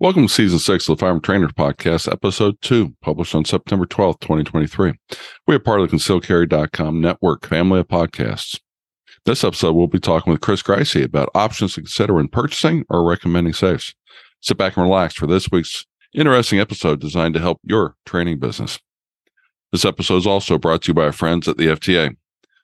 Welcome to season six of the Firearm Trainers Podcast, episode two, published on September 12th, 2023. We are part of the concealcarry.com network family of podcasts. This episode, we'll be talking with Chris Gricey about options to consider when purchasing or recommending safes. Sit back and relax for this week's interesting episode designed to help your training business. This episode is also brought to you by our friends at the FTA,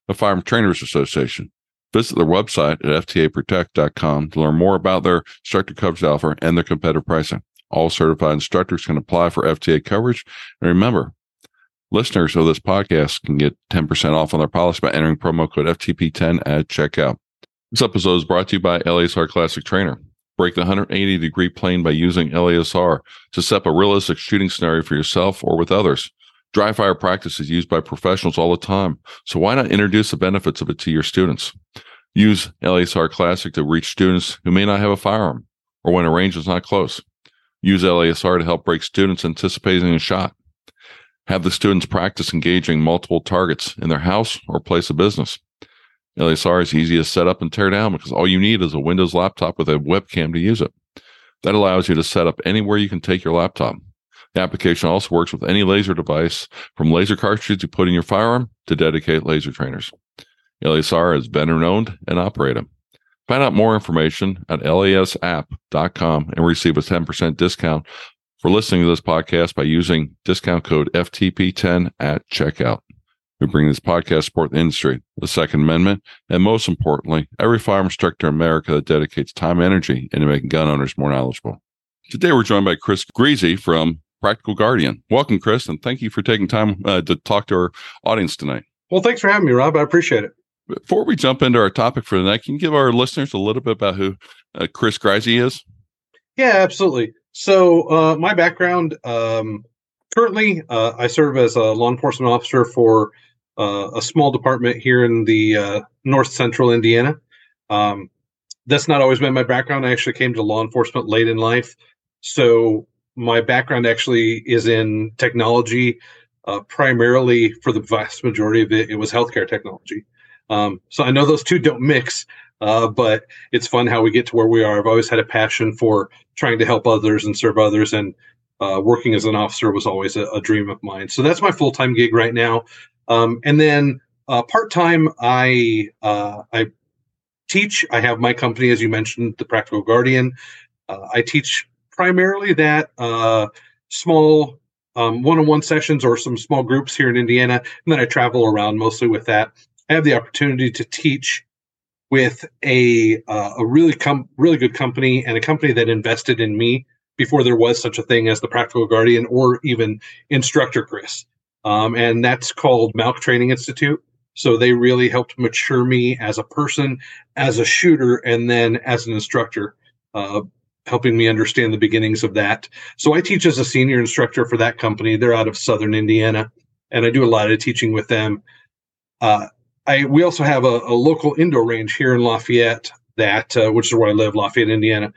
the Firearm Trainers Association. Visit their website at ftaprotect.com to learn more about their instructor coverage offer and their competitive pricing. All certified instructors can apply for FTA coverage. And remember, listeners of this podcast can get 10% off on their policy by entering promo code FTP10 at checkout. This episode is brought to you by LASR Classic Trainer. Break the 180 degree plane by using LASR to set up a realistic shooting scenario for yourself or with others. Dry fire practice is used by professionals all the time, so why not introduce the benefits of it to your students? Use LASR Classic to reach students who may not have a firearm or when a range is not close. Use LASR to help break students anticipating a shot. Have the students practice engaging multiple targets in their house or place of business. LASR is easy to set up and tear down because all you need is a Windows laptop with a webcam to use it. That allows you to set up anywhere you can take your laptop. The application also works with any laser device, from laser cartridges you put in your firearm to dedicated laser trainers. LASR is vendor owned and operated. Find out more information at lasrapp.com and receive a 10% discount for listening to this podcast by using discount code FTP10 at checkout. We bring this podcast support the industry, the Second Amendment, and most importantly, every firearm instructor in America that dedicates time and energy into making gun owners more knowledgeable. Today, we're joined by Chris Greasy from Practical Guardian. Welcome, Chris, and thank you for taking time uh, to talk to our audience tonight. Well, thanks for having me, Rob. I appreciate it. Before we jump into our topic for tonight, can you give our listeners a little bit about who uh, Chris Greisey is? Yeah, absolutely. So, uh, my background um, currently, uh, I serve as a law enforcement officer for uh, a small department here in the uh, north central Indiana. Um, that's not always been my background. I actually came to law enforcement late in life. So, my background actually is in technology, uh, primarily for the vast majority of it, it was healthcare technology. Um, so I know those two don't mix, uh, but it's fun how we get to where we are. I've always had a passion for trying to help others and serve others, and uh, working as an officer was always a, a, dream of mine. So that's my full time gig right now. Um, and then uh, part time, I uh, I teach. I have my company, as you mentioned, the Practical Guardian. Uh, I teach primarily that uh, small um, one-on-one sessions or some small groups here in Indiana, and then I travel around mostly with that. I have the opportunity to teach with a uh, a really com- really good company and a company that invested in me before there was such a thing as the Practical Guardian or even Instructor Chris, um, and that's called Malk Training Institute. So they really helped mature me as a person, as a shooter, and then as an instructor, uh, helping me understand the beginnings of that. So I teach as a senior instructor for that company. They're out of Southern Indiana, and I do a lot of teaching with them. Uh, I we also have a, a, local indoor range here in Lafayette that uh, which is where I live, Lafayette, Indiana.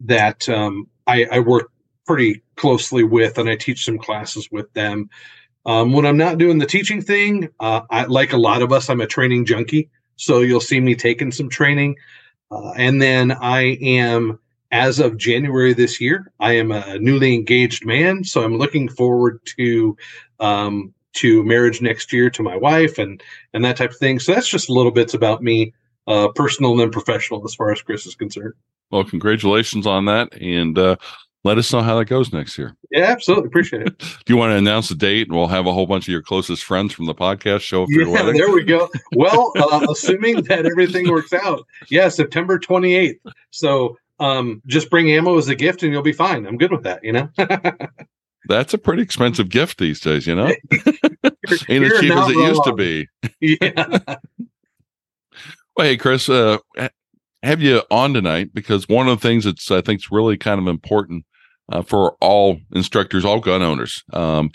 That um, I, I, work pretty closely with, and I teach some classes with them. Um, when I'm not doing the teaching thing, uh, I, like a lot of us, I'm a training junkie. So you'll see me taking some training, uh, and then I am as of January this year, I am a newly engaged man. So I'm looking forward to um, to marriage next year to my wife and and that type of thing. So that's just little bits about me, uh, personal and professional as far as Chris is concerned. Well, congratulations on that, and uh, let us know how that goes next year. Yeah, absolutely appreciate it. Do you want to announce the date, and we'll have a whole bunch of your closest friends from the podcast show up yeah, There we go. Well, uh, assuming that everything works out, yeah, September twenty eighth. So um, just bring ammo as a gift, and you'll be fine. I'm good with that. You know. That's a pretty expensive gift these days, you know? Ain't as cheap as it used to be. yeah. well, hey, Chris, uh, have you on tonight because one of the things that's I think is really kind of important uh, for all instructors, all gun owners, um,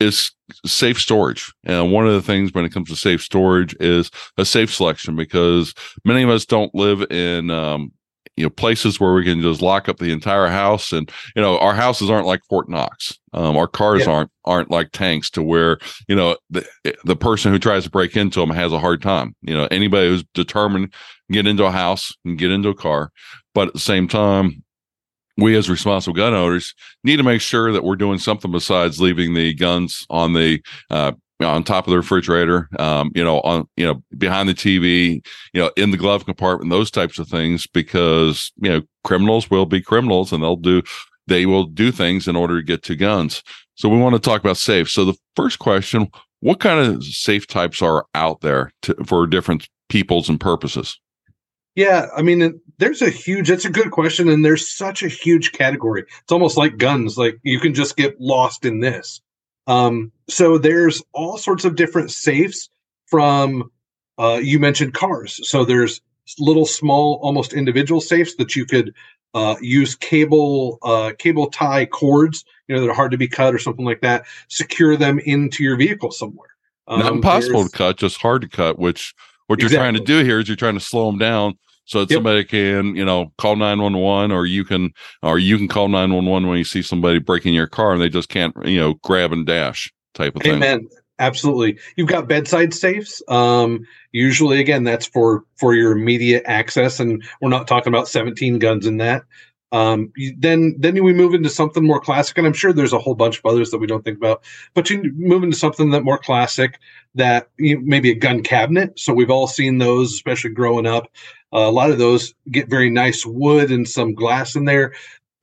is safe storage. And one of the things when it comes to safe storage is a safe selection because many of us don't live in um, you know places where we can just lock up the entire house and you know our houses aren't like fort knox. Um, our cars yeah. aren't aren't like tanks to where you know the the person who tries to break into them has a hard time. You know anybody who's determined get into a house and get into a car. But at the same time we as responsible gun owners need to make sure that we're doing something besides leaving the guns on the uh, on top of the refrigerator, um, you know, on you know behind the TV, you know, in the glove compartment, those types of things, because you know criminals will be criminals and they'll do they will do things in order to get to guns. So we want to talk about safe. So the first question: What kind of safe types are out there to, for different peoples and purposes? Yeah, I mean, there's a huge. It's a good question, and there's such a huge category. It's almost like guns. Like you can just get lost in this. Um, so there's all sorts of different safes from. Uh, you mentioned cars. So there's little small, almost individual safes that you could uh, use cable uh, cable tie cords, you know, that are hard to be cut or something like that. Secure them into your vehicle somewhere. Um, Not impossible to cut, just hard to cut. Which what exactly. you're trying to do here is you're trying to slow them down so that yep. somebody can you know call 911 or you can or you can call 911 when you see somebody breaking your car and they just can't you know grab and dash type of Amen. thing Amen. Absolutely. You've got bedside safes. Um, usually, again, that's for for your immediate access, and we're not talking about 17 guns in that. Um, then then we move into something more classic, and I'm sure there's a whole bunch of others that we don't think about. But you move into something that more classic, that you maybe a gun cabinet. So we've all seen those, especially growing up. Uh, a lot of those get very nice wood and some glass in there,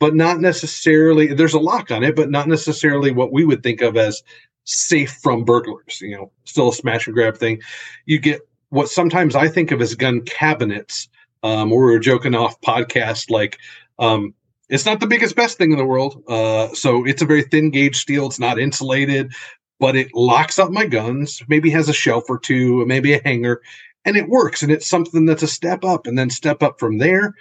but not necessarily. There's a lock on it, but not necessarily what we would think of as safe from burglars. You know, still a smash and grab thing. You get what sometimes I think of as gun cabinets. Um, we were joking off podcast like um, it's not the biggest best thing in the world. Uh, so it's a very thin gauge steel. It's not insulated, but it locks up my guns. Maybe has a shelf or two, maybe a hanger, and it works and it's something that's a step up and then step up from there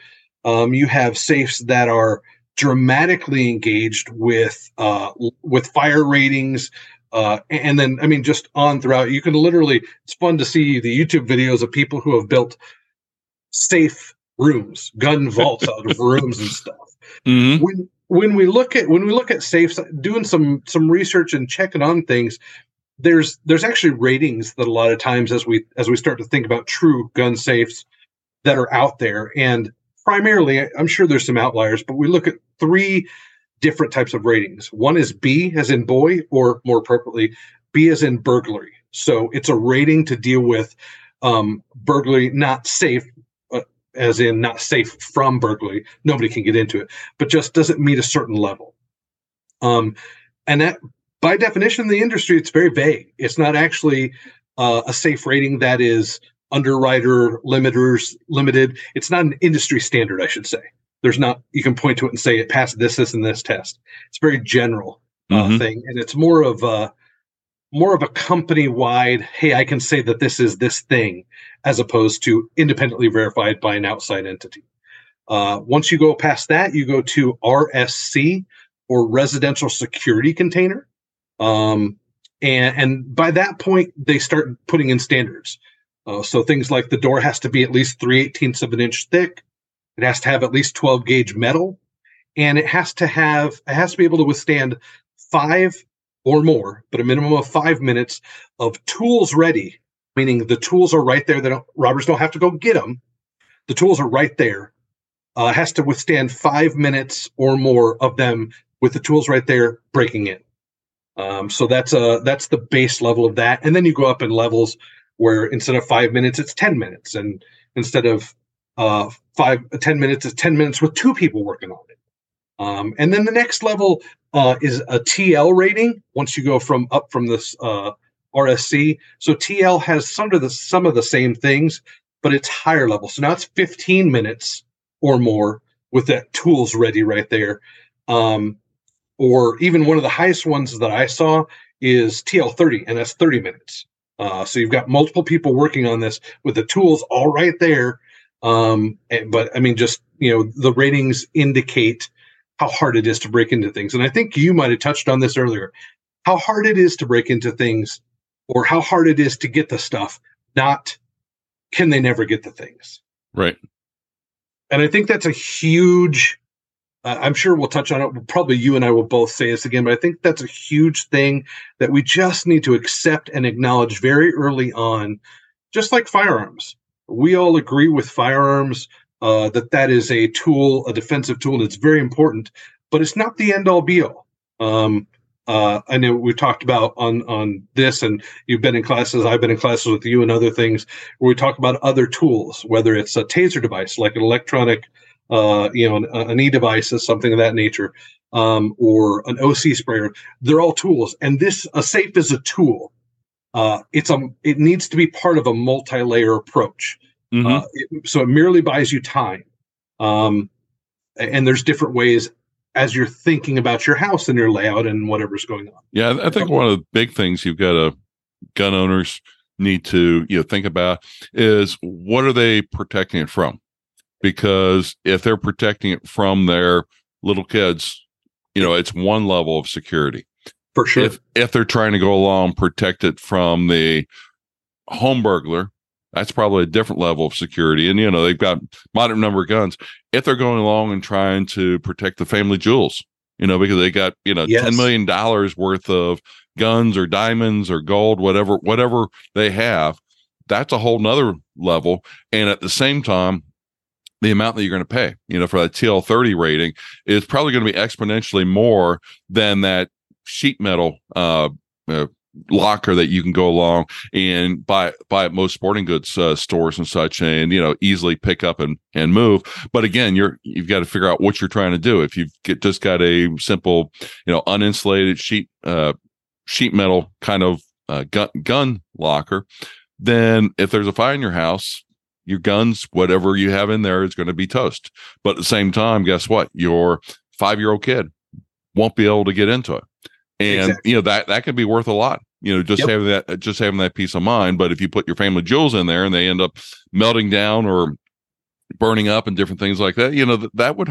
um, you have safes that are dramatically engaged with uh, with fire ratings uh, and then i mean just on throughout you can literally it's fun to see the youtube videos of people who have built safe rooms gun vaults out of rooms and stuff mm-hmm. when when we look at when we look at safes doing some some research and checking on things there's there's actually ratings that a lot of times as we as we start to think about true gun safes that are out there and primarily i'm sure there's some outliers but we look at three different types of ratings one is b as in boy or more appropriately b as in burglary so it's a rating to deal with um, burglary not safe uh, as in not safe from burglary nobody can get into it but just doesn't meet a certain level um, and that by definition in the industry, it's very vague. It's not actually uh, a safe rating that is underwriter limiters limited. It's not an industry standard, I should say. There's not you can point to it and say it passed this, this, and this test. It's a very general uh, mm-hmm. thing, and it's more of a more of a company wide. Hey, I can say that this is this thing, as opposed to independently verified by an outside entity. Uh, once you go past that, you go to RSC or residential security container. Um, and, and by that point, they start putting in standards. Uh, so things like the door has to be at least 3 eighteenths of an inch thick. It has to have at least 12 gauge metal. And it has to have, it has to be able to withstand five or more, but a minimum of five minutes of tools ready, meaning the tools are right there. That robbers don't have to go get them. The tools are right there. Uh, has to withstand five minutes or more of them with the tools right there breaking in. Um, so that's a that's the base level of that, and then you go up in levels where instead of five minutes, it's ten minutes, and instead of uh, five ten minutes, it's ten minutes with two people working on it. Um, and then the next level uh, is a TL rating. Once you go from up from this uh, RSC, so TL has some of the some of the same things, but it's higher level. So now it's 15 minutes or more with that tools ready right there. Um, or even one of the highest ones that I saw is TL30, and that's 30 minutes. Uh, so you've got multiple people working on this with the tools all right there. Um, and, but I mean, just you know, the ratings indicate how hard it is to break into things. And I think you might have touched on this earlier. How hard it is to break into things, or how hard it is to get the stuff. Not can they never get the things. Right. And I think that's a huge uh, I'm sure we'll touch on it. Probably you and I will both say this again, but I think that's a huge thing that we just need to accept and acknowledge very early on. Just like firearms, we all agree with firearms uh, that that is a tool, a defensive tool and it's very important, but it's not the end all be all. Um, uh, I know we talked about on on this, and you've been in classes. I've been in classes with you and other things where we talk about other tools, whether it's a taser device like an electronic, uh, you know, an, an e device, or something of that nature, um, or an OC sprayer. They're all tools, and this a safe is a tool. Uh, it's a it needs to be part of a multi-layer approach. Mm-hmm. Uh, it, so it merely buys you time. Um, and there's different ways as you're thinking about your house and your layout and whatever's going on. Yeah, I think one of the big things you've got to gun owners need to you know think about is what are they protecting it from? Because if they're protecting it from their little kids, you know, it's one level of security. For sure. If if they're trying to go along protect it from the home burglar, that's probably a different level of security. And you know, they've got modern number of guns. If they're going along and trying to protect the family jewels, you know, because they got, you know, yes. ten million dollars worth of guns or diamonds or gold, whatever, whatever they have, that's a whole nother level. And at the same time, the amount that you're going to pay, you know, for that TL 30 rating is probably going to be exponentially more than that sheet metal uh, uh, locker that you can go along and buy buy at most sporting goods uh, stores and such and you know easily pick up and and move. But again you're you've got to figure out what you're trying to do. If you've get, just got a simple you know uninsulated sheet uh sheet metal kind of uh, gun gun locker then if there's a fire in your house your guns whatever you have in there is going to be toast. But at the same time guess what? Your 5 year old kid won't be able to get into it and exactly. you know that that could be worth a lot you know just yep. having that just having that peace of mind but if you put your family jewels in there and they end up melting down or burning up and different things like that you know that, that would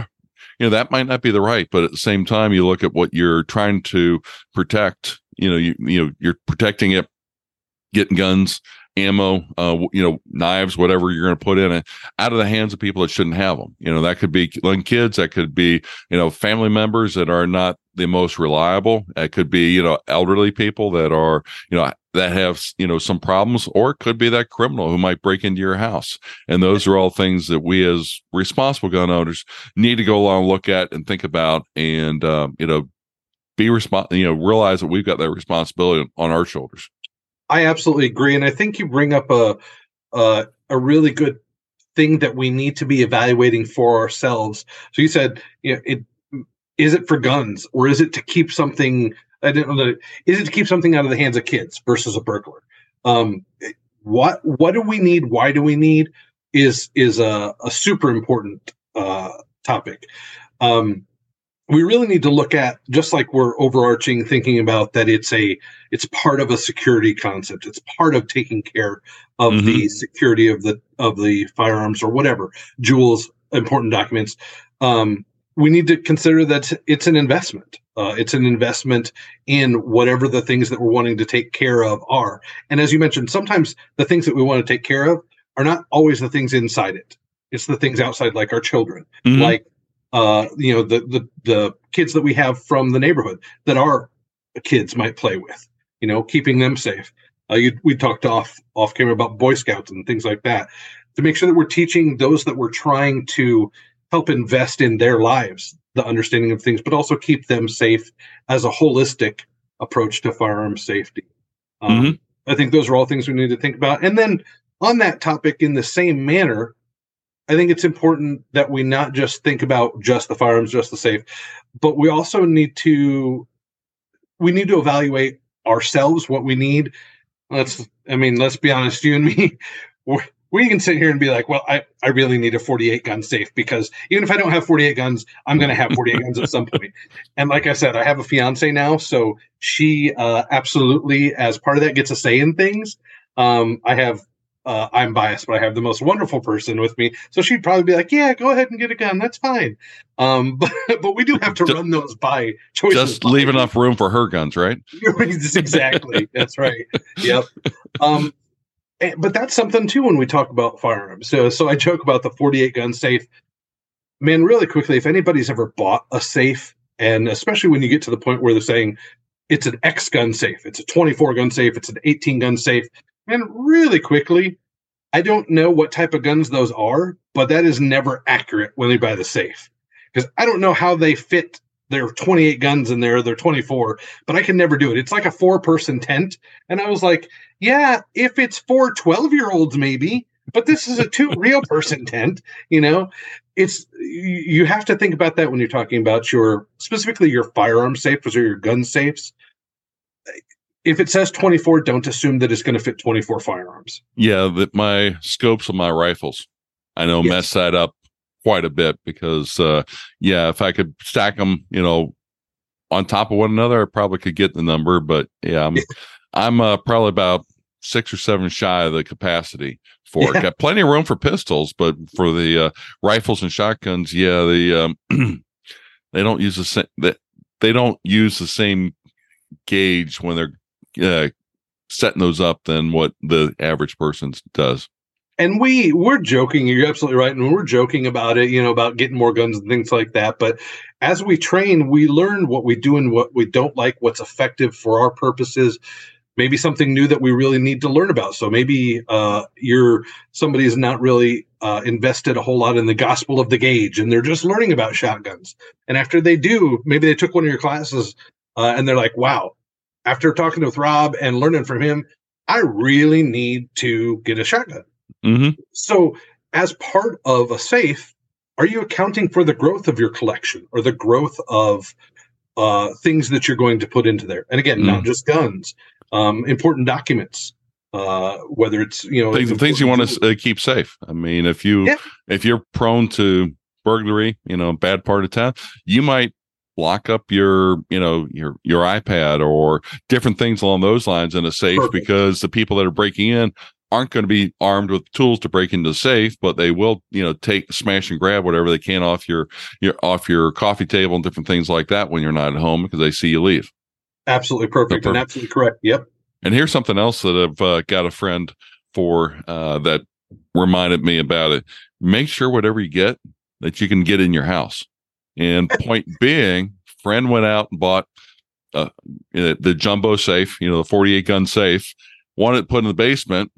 you know that might not be the right but at the same time you look at what you're trying to protect you know you you know you're protecting it getting guns ammo, uh, you know, knives, whatever you're going to put in it, out of the hands of people that shouldn't have them. You know, that could be young kids, that could be, you know, family members that are not the most reliable. It could be, you know, elderly people that are, you know, that have, you know, some problems, or it could be that criminal who might break into your house. And those are all things that we as responsible gun owners need to go along, look at, and think about, and, um, you know, be responsible, you know, realize that we've got that responsibility on our shoulders. I absolutely agree, and I think you bring up a a, a really good thing that we need to be evaluating for ourselves. So you said, you know, it is it for guns or is it to keep something? I didn't know. Is it to keep something out of the hands of kids versus a burglar? Um, what what do we need? Why do we need? Is is a, a super important uh, topic. Um, we really need to look at just like we're overarching thinking about that it's a it's part of a security concept. It's part of taking care of mm-hmm. the security of the of the firearms or whatever jewels important documents. Um, we need to consider that it's an investment. Uh, it's an investment in whatever the things that we're wanting to take care of are. And as you mentioned sometimes the things that we want to take care of are not always the things inside it. It's the things outside like our children mm-hmm. like uh, you know, the, the the kids that we have from the neighborhood that our kids might play with. You know, keeping them safe. Uh, you, we talked off off camera about Boy Scouts and things like that to make sure that we're teaching those that we're trying to help invest in their lives the understanding of things, but also keep them safe as a holistic approach to firearm safety. Um, mm-hmm. I think those are all things we need to think about. And then on that topic, in the same manner, I think it's important that we not just think about just the firearms, just the safe, but we also need to we need to evaluate ourselves what we need. Let's I mean, let's be honest, you and me, we can sit here and be like, well, I, I really need a 48 gun safe because even if I don't have 48 guns, I'm going to have 48 guns at some point. And like I said, I have a fiance now, so she uh, absolutely, as part of that, gets a say in things. Um, I have uh, I'm biased, but I have the most wonderful person with me. So she'd probably be like, "Yeah, go ahead and get a gun. That's fine." Um, but but we do have to run those by choices. Just leave enough room for her guns, right? exactly. that's right. Yep. Um, and, but that's something too when we talk about firearms. So so I joke about the 48 gun safe. Man, really quickly, if anybody's ever bought a safe, and especially when you get to the point where they're saying it's an X gun safe, it's a 24 gun safe, it's an 18 gun safe, and really quickly, I don't know what type of guns those are, but that is never accurate when they buy the safe because I don't know how they fit their 28 guns in there, they're 24, but I can never do it. It's like a four person tent. And I was like, yeah, if it's four 12 year olds, maybe, but this is a two real person tent, you know? It's you have to think about that when you're talking about your specifically your firearm safes or your gun safes if it says 24 don't assume that it's going to fit 24 firearms yeah that my scopes of my rifles i know yes. mess that up quite a bit because uh yeah if i could stack them you know on top of one another i probably could get the number but yeah i'm i'm uh, probably about six or seven shy of the capacity for yeah. it got plenty of room for pistols but for the uh, rifles and shotguns yeah the um they don't use the same they, they don't use the same gauge when they're uh, setting those up than what the average person does. And we we're joking. You're absolutely right, and we're joking about it. You know about getting more guns and things like that. But as we train, we learn what we do and what we don't like. What's effective for our purposes. Maybe something new that we really need to learn about. So maybe uh, you're somebody is not really uh, invested a whole lot in the gospel of the gauge, and they're just learning about shotguns. And after they do, maybe they took one of your classes, uh, and they're like, "Wow, after talking with Rob and learning from him, I really need to get a shotgun. Mm-hmm. So, as part of a safe, are you accounting for the growth of your collection or the growth of uh, things that you're going to put into there? And again, mm. not just guns, um, important documents. Uh, whether it's you know things, things you want to uh, keep safe. I mean, if you yeah. if you're prone to burglary, you know, bad part of town, you might lock up your you know your your ipad or different things along those lines in a safe Perfect. because the people that are breaking in aren't going to be armed with tools to break into the safe but they will you know take smash and grab whatever they can off your your off your coffee table and different things like that when you're not at home because they see you leave. Absolutely perfect, perfect. and absolutely correct. Yep. And here's something else that i've uh, got a friend for uh, that reminded me about it. Make sure whatever you get that you can get in your house and point being, friend went out and bought uh, the jumbo safe, you know, the 48 gun safe, wanted it put in the basement.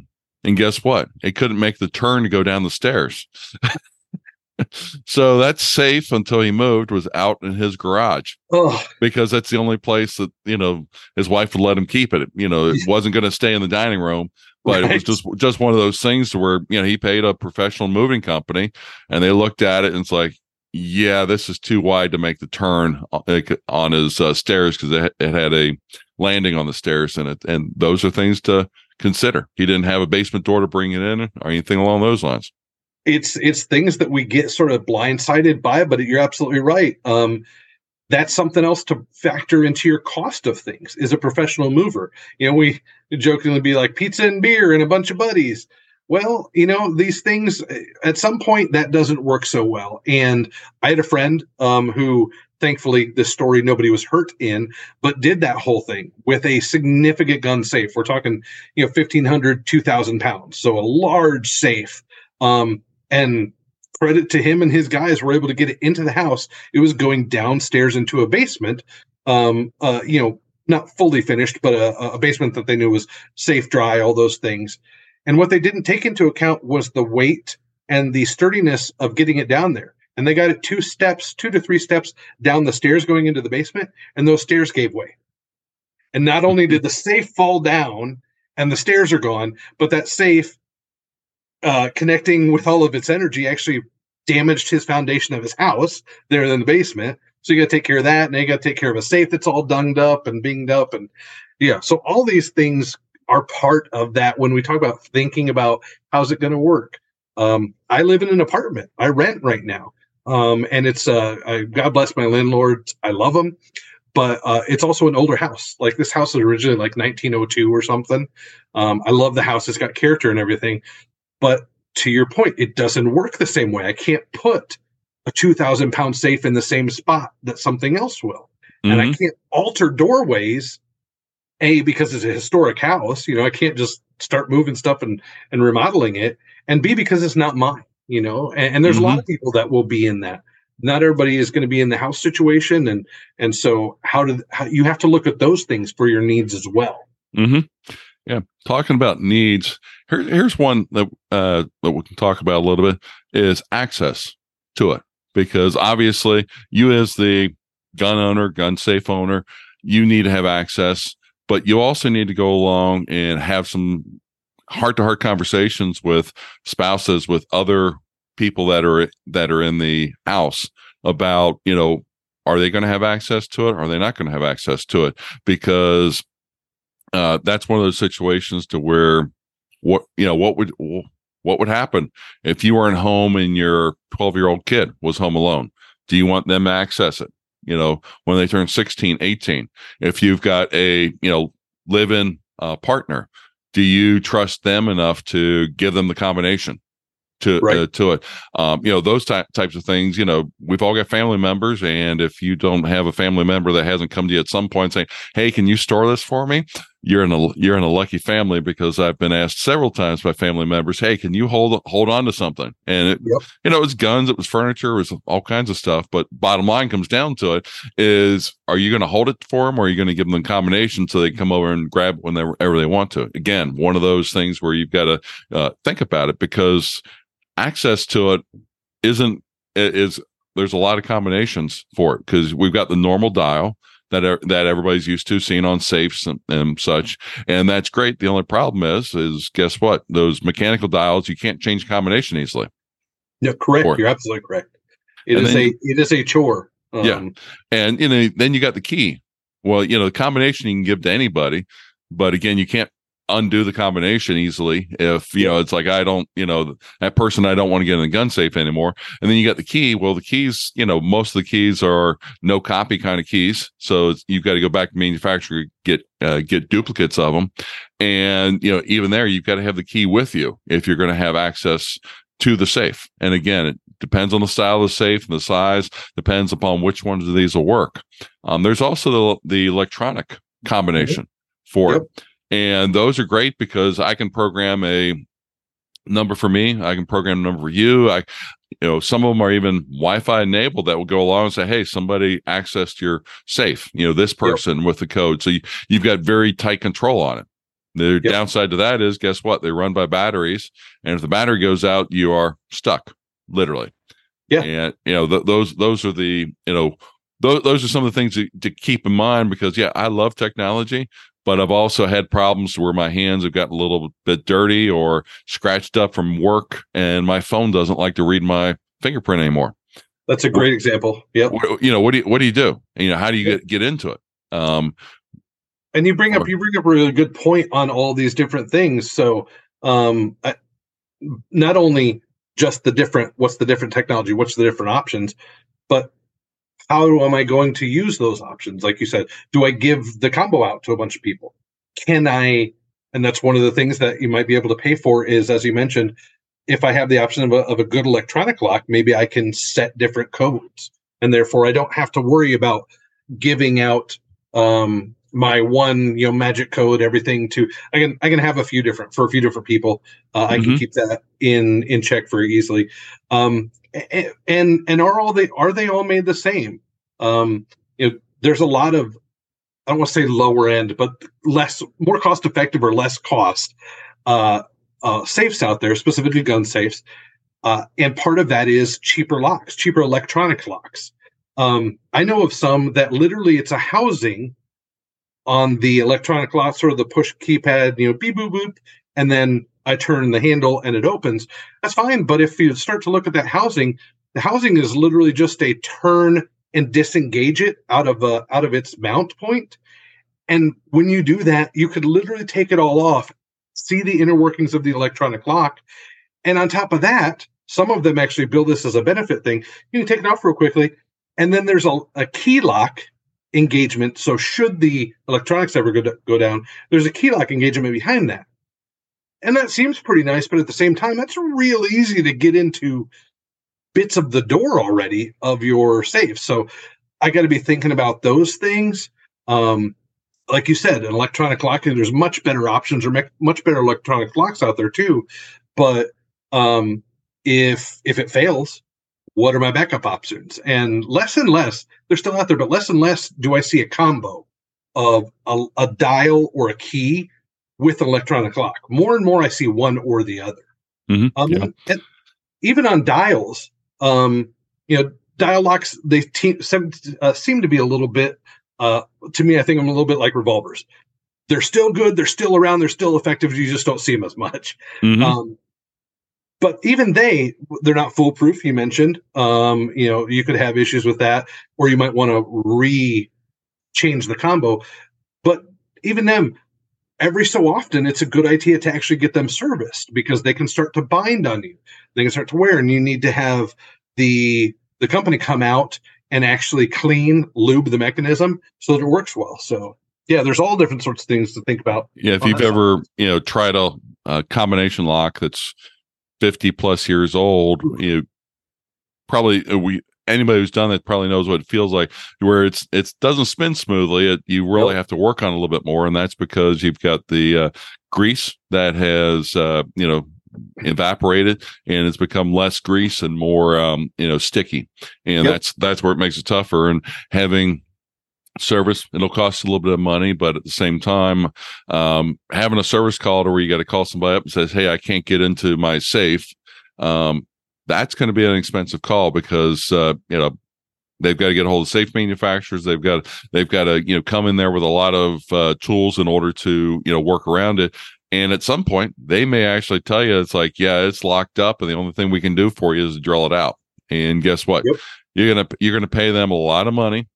And guess what? It couldn't make the turn to go down the stairs. so that safe until he moved was out in his garage oh. because that's the only place that you know his wife would let him keep it. You know, it wasn't going to stay in the dining room, but right. it was just just one of those things where you know he paid a professional moving company, and they looked at it and it's like, yeah, this is too wide to make the turn uh, on his uh, stairs because it, it, had a landing on the stairs in it. And those are things to consider. He didn't have a basement door to bring it in or anything along those lines. It's it's things that we get sort of blindsided by, but you're absolutely right. Um, that's something else to factor into your cost of things. Is a professional mover. You know, we jokingly be like pizza and beer and a bunch of buddies well, you know, these things at some point that doesn't work so well. And I had a friend um, who, thankfully, this story nobody was hurt in, but did that whole thing with a significant gun safe. We're talking, you know, 1,500, 2,000 pounds. So a large safe. Um, and credit to him and his guys were able to get it into the house. It was going downstairs into a basement. Um, uh, you know, not fully finished, but a, a basement that they knew was safe, dry, all those things. And what they didn't take into account was the weight and the sturdiness of getting it down there. And they got it two steps, two to three steps down the stairs going into the basement, and those stairs gave way. And not only did the safe fall down and the stairs are gone, but that safe uh, connecting with all of its energy actually damaged his foundation of his house there in the basement. So you got to take care of that, and you got to take care of a safe that's all dunged up and binged up, and yeah. So all these things are part of that when we talk about thinking about how's it going to work. Um, I live in an apartment. I rent right now. Um, and it's uh, I, God bless my landlords. I love them, but uh, it's also an older house. Like this house is originally like 1902 or something. Um, I love the house. It's got character and everything. But to your point, it doesn't work the same way. I can't put a 2,000 pound safe in the same spot that something else will. Mm-hmm. And I mm-hmm. can't alter doorways a because it's a historic house you know i can't just start moving stuff and and remodeling it and b because it's not mine you know and, and there's mm-hmm. a lot of mm-hmm. people that will be in that not everybody is going to be in the house situation and and so how do how, you have to look at those things for your needs as well mm-hmm. Yeah, talking about needs. Here, here's one that uh, that we can talk about a little bit is access to it, because obviously you as the gun owner, gun safe owner, you need to have access, but you also need to go along and have some heart to heart conversations with spouses, with other people that are that are in the house about you know are they going to have access to it? Are they not going to have access to it? Because uh, that's one of those situations to where what you know what would what would happen if you weren't home and your 12 year old kid was home alone do you want them to access it you know when they turn 16 18 if you've got a you know live in uh, partner do you trust them enough to give them the combination to right. uh, to it. Um, you know those ty- types of things. You know we've all got family members, and if you don't have a family member that hasn't come to you at some point saying, "Hey, can you store this for me?" You're in a you're in a lucky family because I've been asked several times by family members, "Hey, can you hold hold on to something?" And it, yep. you know, it was guns, it was furniture, it was all kinds of stuff. But bottom line comes down to it: is are you going to hold it for them, or are you going to give them the combination so they can come over and grab it whenever they want to? Again, one of those things where you've got to uh, think about it because access to it isn't is there's a lot of combinations for it because we've got the normal dial that are, that everybody's used to seeing on safes and, and, such, and that's great. The only problem is, is guess what? Those mechanical dials you can't change combination easily. Yeah, correct. You're absolutely correct. It is is a it is a chore. Um, yeah, and you know then you got the key. Well, you know the combination you can give to anybody, but again you can't undo the combination easily if you know it's like i don't you know that person i don't want to get in the gun safe anymore. And then you got the key. Well the keys you know most of the keys are no copy kind of keys. So you've got to go back to manufacturer get uh, get duplicates of them and you know even there you've got to have the key with you if you're going to have access to the safe. And again it depends on the style of the safe and the size depends upon which ones of these will work. Um, there's also the, the electronic combination for yep. it and those are great because I can program a number for me. I can program a number for you. I, you know, some of them are even Wi-Fi enabled that will go along and say, "Hey, somebody accessed your safe." You know, this person yep. with the code. So you, you've got very tight control on it. The yep. downside to that is, guess what? They run by batteries, and if the battery goes out, you are stuck, literally. Yeah, and you know th- those those are the you know those those are some of the things to, to keep in mind because yeah, I love technology, but I've also had problems where my hands have gotten a little bit dirty or scratched up from work, and my phone doesn't like to read my fingerprint anymore. That's a great example. Yep. You know what do you what do you do? You know how do you get get into it? Um, and you bring up you bring up a really good point on all these different things. So um, I, not only just the different what's the different technology, what's the different options, but how am I going to use those options? Like you said, do I give the combo out to a bunch of people? Can I? And that's one of the things that you might be able to pay for is, as you mentioned, if I have the option of a, of a good electronic lock, maybe I can set different codes, and therefore I don't have to worry about giving out um, my one you know magic code everything to i can i can have a few different for a few different people uh, mm-hmm. i can mm-hmm. keep that in in check very easily um and and are all they are they all made the same? Um, you know, there's a lot of I don't want to say lower end, but less more cost effective or less cost uh, uh, safes out there, specifically gun safes. Uh, and part of that is cheaper locks, cheaper electronic locks. Um, I know of some that literally it's a housing on the electronic lock, sort of the push keypad, you know, beep boop boop, and then I turn the handle and it opens, that's fine. But if you start to look at that housing, the housing is literally just a turn and disengage it out of a, out of its mount point. And when you do that, you could literally take it all off, see the inner workings of the electronic lock, and on top of that, some of them actually build this as a benefit thing. You can take it off real quickly, and then there's a, a key lock engagement. So should the electronics ever go, go down, there's a key lock engagement behind that and that seems pretty nice but at the same time that's real easy to get into bits of the door already of your safe. So i got to be thinking about those things. Um, like you said an electronic lock there's much better options or much better electronic locks out there too. But um, if if it fails what are my backup options? And less and less they're still out there but less and less do i see a combo of a, a dial or a key with an electronic lock. More and more, I see one or the other. Mhm, Um, yeah. and even on dials, um, you know, dial locks they te- seem, uh, seem to be a little bit. Uh, to me, I think I'm a little bit like revolvers. They're still good. They're still around. They're still effective. You just don't see them as much. Mhm. Um, but even they, they're not foolproof. You mentioned, um, you know, you could have issues with that, or you might want to re change the combo. But even them, every so often, it's a good idea to actually get them serviced because they can start to bind on you. They can start to wear, and you need to have the the company come out and actually clean lube the mechanism so that it works well. So yeah, there's all different sorts of things to think about. Yeah, if you've that ever you know tried a, a combination lock that's fifty plus years old, you know, probably uh, we anybody who's done it probably knows what it feels like. Where it's it doesn't spin smoothly. It, you really Yep. have to work on it a little bit more, and that's because you've got the uh, grease that has uh, you know evaporated and it's become less grease and more um, you know sticky, and Yep. that's that's where it makes it tougher. And having service it'll cost a little bit of money but at the same time um, having a service call to where you got to call somebody up and says hey i can't get into my safe um, that's going to be an expensive call because uh, you know they've got to get a hold of safe manufacturers. They've got they've got to you know come in there with a lot of uh, tools in order to you know work around it. And at some point they may actually tell you it's like yeah it's locked up and the only thing we can do for you is drill it out. And guess what? Yep. you're gonna you're gonna pay them a lot of money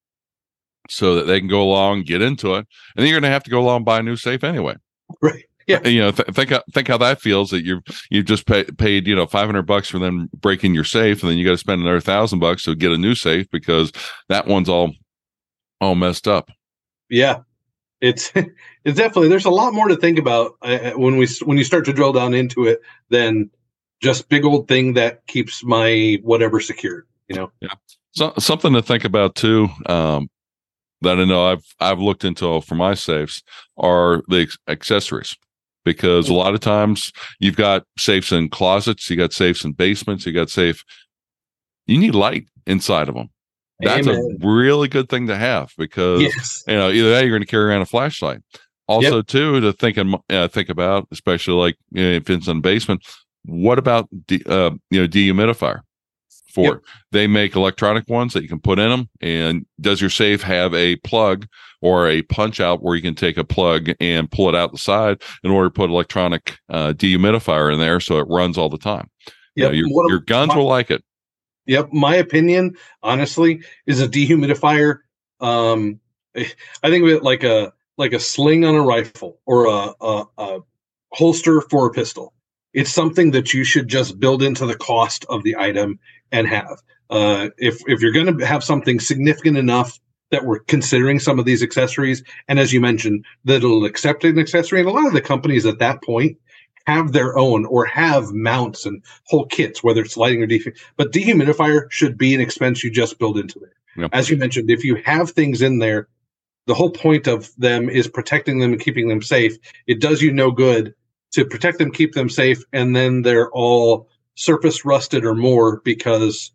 so that they can go along get into it and then you're gonna have to go along and buy a new safe anyway. Right. Yeah. you know th- think how- think how that feels that you've you've just pay, paid you know 500 bucks for them breaking your safe and then you got to spend another thousand bucks to get a new safe because that one's all all messed up Yeah, it's it's definitely there's a lot more to think about uh, when we when you start to drill down into it than just big old thing that keeps my whatever secured. You know. yeah. so, something to think about too um that i know i've i've looked into for my safes are the accessories because a lot of times you've got safes in closets you got safes in basements you got safe you need light inside of them that's Amen. a really good thing to have because Yes. you know either that you're going to carry around a flashlight also too to think and uh, think about especially like you know, if it's in the basement what about de- uh, you know dehumidifier for Yep. they make electronic ones that you can put in them and does your safe have a plug or a punch out where you can take a plug and pull it out the side in order to put electronic uh, dehumidifier in there so it runs all the time You know, your, your guns my- will like it Yep. My opinion, honestly, is a dehumidifier. Um, I think of it like a like a sling on a rifle or a, a, a holster for a pistol. It's something that you should just build into the cost of the item and have. Uh, if if you're going to have something significant enough that we're considering some of these accessories, and as you mentioned, that it'll accept an accessory, and a lot of the companies at that point have their own or have mounts and whole kits, whether it's lighting or def. But dehumidifier should be an expense you just build into there. Yep. As you mentioned, if you have things in there, the whole point of them is protecting them and keeping them safe. It does you no good to protect them, keep them safe, and then they're all surface rusted or more because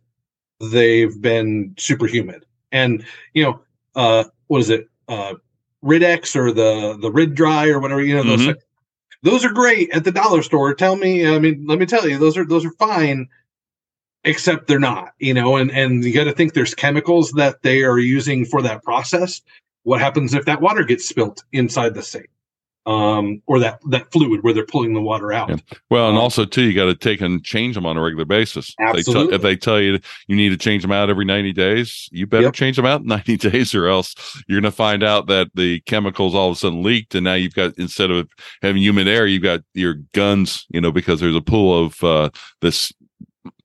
they've been super humid. And you know, uh, what is it? Uh, Ridex or the the Rid Dry or whatever. You know, those Mhm. those are great at the dollar store. Tell me, I mean, let me tell you, those are those are fine, except they're not. You know, and and you got to think there's chemicals that they are using for that process. What happens if that water gets spilt inside the safe, um, or that that fluid where they're pulling the water out? Yeah. Well, and Um, also too, you got to take and change them on a regular basis. They tell, Absolutely. if they tell you you need to change them out every ninety days, you better Yep. change them out in ninety days, or else you're going to find out that the chemicals all of a sudden leaked, and now you've got instead of having humid air, you've got your guns. You know, because there's a pool of uh, this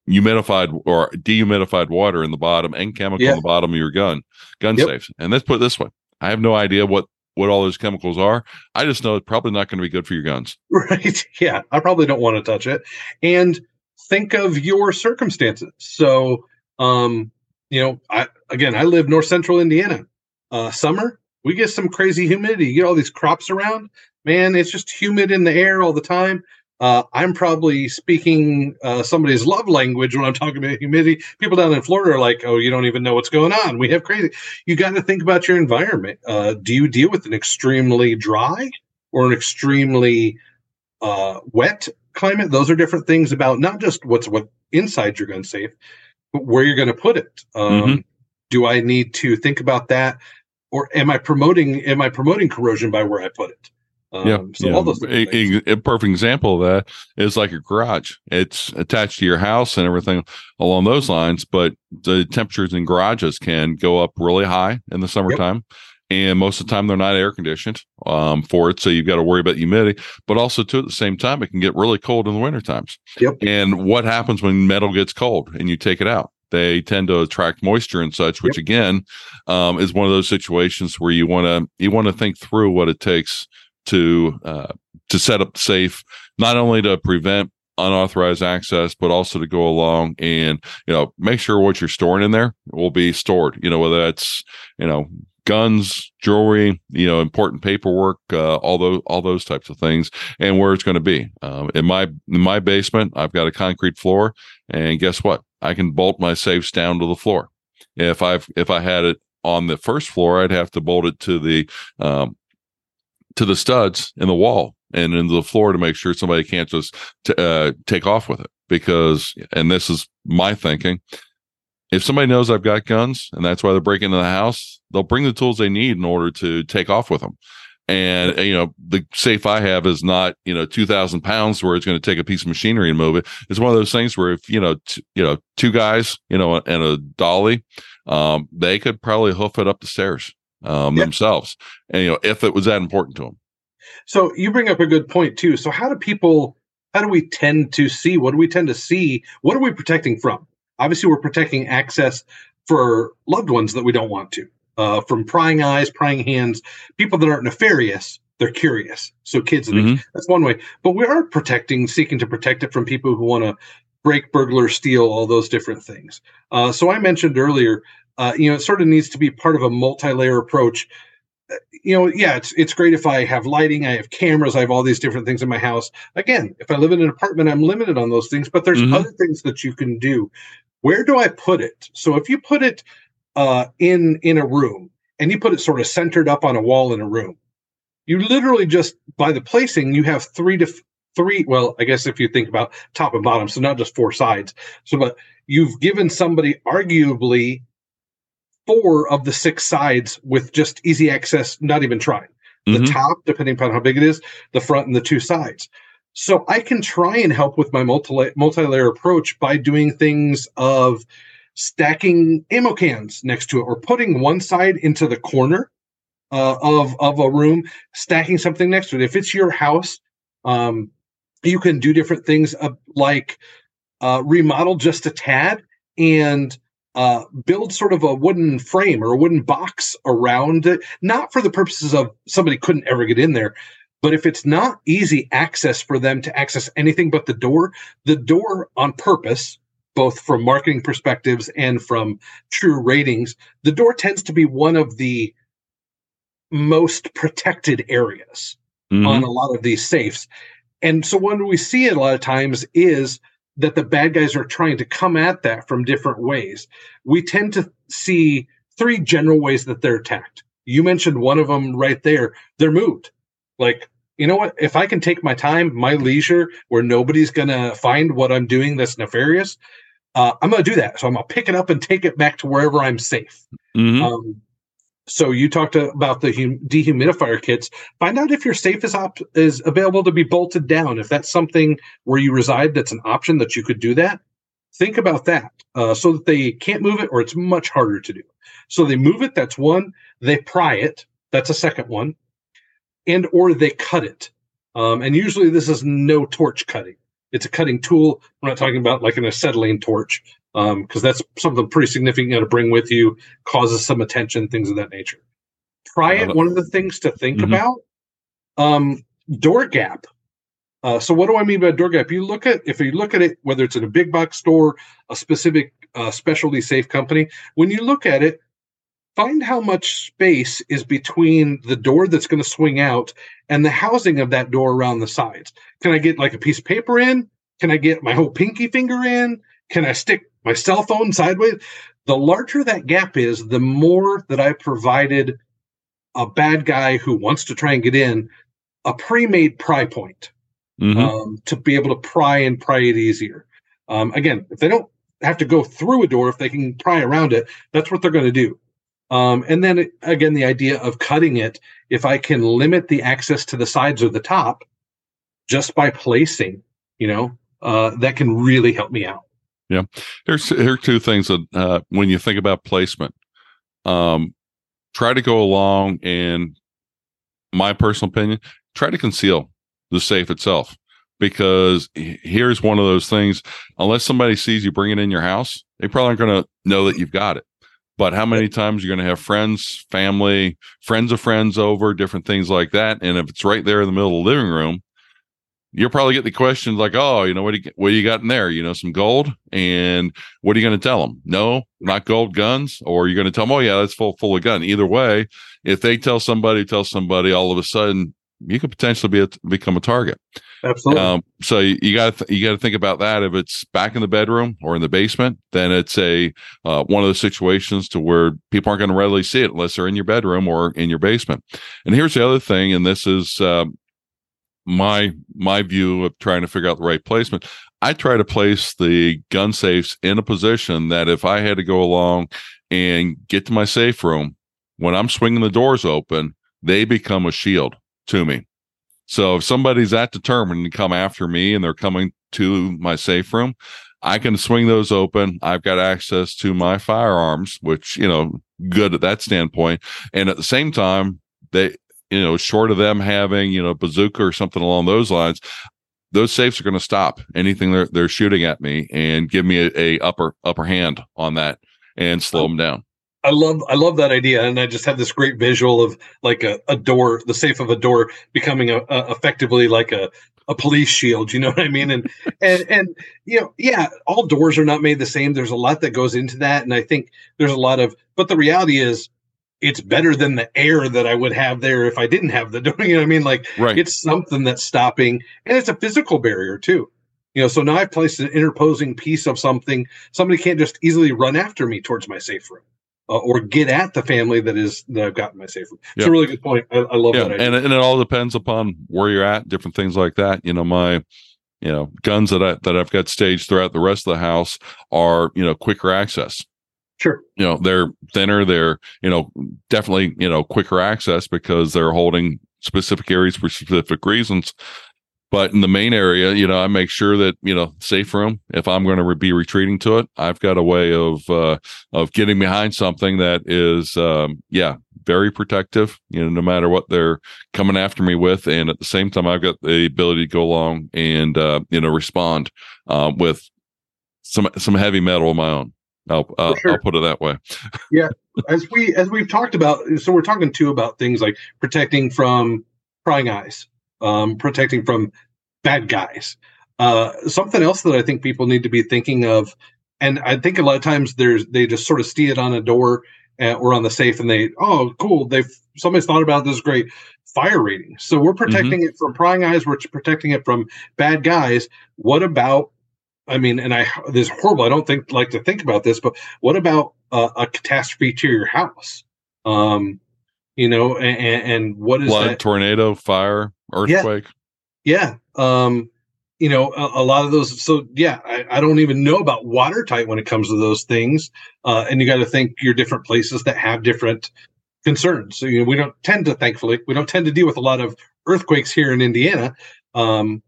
humidified or dehumidified water in the bottom and chemical Yeah. in the bottom of your gun gun Yep. safes. And let's put it this way: I have no idea what what all those chemicals are. I just know it's probably not going to be good for your guns. Right. Yeah. I probably don't want to touch it. And think of your circumstances. So, um, you know, I again, I live north central Indiana. Uh, summer, we get some crazy humidity. You get all these crops around. Man, it's just humid in the air all the time. Uh, I'm probably speaking uh, somebody's love language when I'm talking about humidity. People down in Florida are like, "Oh, you don't even know what's going on. We have crazy." You got to think about your environment. Uh, do you deal with an extremely dry or an extremely uh, wet climate. Those are different things about not just what's what inside your gun safe, but where you're going to put it. Um, Mhm. Do I need to think about that, or am I promoting am I promoting corrosion by where I put it? Um, Yeah, so yeah. all those a, a- a perfect example of that is like your garage. It's attached to your house and everything along those lines, but the temperatures in garages can go up really high in the summertime. And most of the time, they're not air conditioned um, for it. So you've got to worry about humidity. But also, too, at the same time, it can get really cold in the winter times. Yep. And what happens when metal gets cold and you take it out? They tend to attract moisture and such, which again um, is one of those situations where you want to you want to think through what it takes to uh, to set up safe, not only to prevent unauthorized access, but also to go along and you know make sure what you're storing in there will be stored. You know whether that's you know guns, jewelry, you know important paperwork, uh, all those all those types of things, and where it's going to be. Um, in my in my basement, I've got a concrete floor, and guess what? I can bolt my safes down to the floor. If I've if I had it on the first floor, I'd have to bolt it to the um, to the studs in the wall and into the floor to make sure somebody can't just t- uh, take off with it. Because, and this is my thinking, if somebody knows I've got guns and that's why they're breaking into the house, they'll bring the tools they need in order to take off with them. And you know, the safe I have is not you know two thousand pounds where it's going to take a piece of machinery and move it. It's one of those things where if you know t- you know two guys you know and a dolly, um, they could probably hoof it up the stairs um, Yeah. themselves. And you know, if it was that important to them. So you bring up a good point too. So how do people how do we tend to see what do we tend to see? What are we protecting from? Obviously we're protecting access for loved ones that we don't want to. Uh, from prying eyes, prying hands, people that aren't nefarious, they're curious. So kids Mhm. that's one way. But we are protecting, seeking to protect it from people who want to break, burglar, steal, all those different things. Uh, so I mentioned earlier, uh, you know, it sort of needs to be part of a multi-layer approach you know, yeah, it's it's great if I have lighting, I have cameras, I have all these different things in my house. Again, if I live in an apartment, I'm limited on those things, but there's Mhm. other things that you can do. Where do I put it? So if you put it uh, in in a room and you put it sort of centered up on a wall in a room, you literally just by the placing you have three to three. Well, I guess if you think about top and bottom, so not just four sides. So, but you've given somebody arguably four of the six sides with just easy access, not even trying. The Mhm. top, depending upon how big it is, the front and the two sides. So I can try and help with my multi multi-layer approach by doing things of stacking ammo cans next to it or putting one side into the corner uh, of of a room, stacking something next to it. If it's your house, um, you can do different things uh, like uh, remodel just a tad and uh, build sort of a wooden frame or a wooden box around it, not for the purposes of somebody couldn't ever get in there. But if it's not easy access for them to access anything but the door, the door on purpose, both from marketing perspectives and from true ratings, the door tends to be one of the most protected areas Mhm. on a lot of these safes. And so what we see a lot of times is that the bad guys are trying to come at that from different ways. We tend to see three general ways that they're attacked. You mentioned one of them right there. They're moved. Like, you know what? If I can take my time, my leisure, where nobody's going to find what I'm doing that's nefarious, uh, I'm going to do that. So I'm going to pick it up and take it back to wherever I'm safe. Mhm. Um, so you talked about the hum- dehumidifier kits. Find out if your safe is op- is available to be bolted down. If that's something where you reside, that's an option that you could do that. Think about that uh, so that they can't move it, or it's much harder to do. So they move it. That's one. They pry it. That's a second one, and or they cut it. Um, and usually this is no torch cutting. It's a cutting tool. We're not talking about like an acetylene torch because that's something pretty significant to bring with you, causes some attention, things of that nature. Try it. One of the things to think Mhm. about um, door gap. Uh, so what do I mean by door gap? You look at if you look at it, whether it's in a big box store, a specific uh, specialty safe company, when you look at it, find how much space is between the door that's going to swing out and the housing of that door around the sides. Can I get like a piece of paper in? Can I get my whole pinky finger in? Can I stick my cell phone sideways? The larger that gap is, the more that I provided a bad guy who wants to try and get in a pre-made pry point Mhm. um, to be able to pry and pry it easier. Um, again, if they don't have to go through a door, if they can pry around it, that's what they're going to do. Um, and then again, the idea of cutting it, if I can limit the access to the sides or the top just by placing, you know, uh, that can really help me out. Yeah, here's here are two things that uh, when you think about placement, um, try to go along and my personal opinion, try to conceal the safe itself because here's one of those things. Unless somebody sees you bring it in your house, they probably aren't going to know that you've got it. But how many times you're going to have friends, family, friends of friends over, different things like that, and if it's right there in the middle of the living room, you'll probably get the questions like, "Oh, you know what? Do you, what do you got in there? You know, some gold." And what are you going to tell them? No, not gold guns. Or you're going to tell them, "Oh, yeah, that's full full of gun." Either way, if they tell somebody, tell somebody, all of a sudden you could potentially be a, become a target. Absolutely. Um, so you, got to you got to think about that. If it's back in the bedroom or in the basement, then it's a uh, one of those situations to where people aren't going to readily see it unless they're in your bedroom or in your basement. And here's the other thing, and this is um, my my view of trying to figure out the right placement. I try to place the gun safes in a position that if I had to go along and get to my safe room, when I'm swinging the doors open, they become a shield to me. So if somebody's that determined to come after me and they're coming to my safe room, I can swing those open. I've got access to my firearms, which, you know, good at that standpoint. And at the same time, they, you know, short of them having, you know, bazooka or something along those lines, those safes are going to stop anything they're, they're shooting at me and give me a, a upper, upper hand on that and slow them down. I love I love that idea, and I just have this great visual of like a, a door, the safe of a door becoming a, a effectively like a a police shield. You know what I mean? And and and you know, yeah, all doors are not made the same. There's a lot that goes into that, and I think there's a lot of. But the reality is, it's better than the air that I would have there if I didn't have the door. You know what I mean? Like Right. it's something that's stopping, and it's a physical barrier too. You know, so now I've placed an interposing piece of something. Somebody can't just easily run after me towards my safe room uh, or get at the family that is that I've gotten my safe room. It's a really good point. I, I love yeah, that idea. and and it all depends upon where you're at, different things like that. You know, my you know guns that I that I've got staged throughout the rest of the house are you know quicker access. Sure. You know, they're thinner. They're you know definitely you know quicker access because they're holding specific areas for specific reasons. But in the main area, you know, I make sure that you know safe room. If I'm going to be retreating to it, I've got a way of uh, of getting behind something that is, um, yeah, very protective. You know, no matter what they're coming after me with, and at the same time, I've got the ability to go along and uh, you know respond uh, with some some heavy metal of my own. I'll uh, sure. I'll put it that way. Yeah, as we as we've talked about, so we're talking too about things like protecting from prying eyes, um, protecting from bad guys. Uh, something else that I think people need to be thinking of, and I think a lot of times there's they just sort of see it on a door uh, or on the safe, and they oh cool they've somebody's thought about this great fire rating. So we're protecting it from prying eyes. We're protecting it from bad guys. What about? I mean, and I this is horrible. I don't think like to think about this, but what about uh, a catastrophe to your house? Um, you know, and, and what is Flood, that? tornado, fire, earthquake. Yeah. Um, you know, a, a lot of those. So yeah, I, I don't even know about watertight when it comes to those things. Uh, and you got to think your different places that have different concerns. So you know, we don't tend to, thankfully, we don't tend to deal with a lot of earthquakes here in Indiana. Um,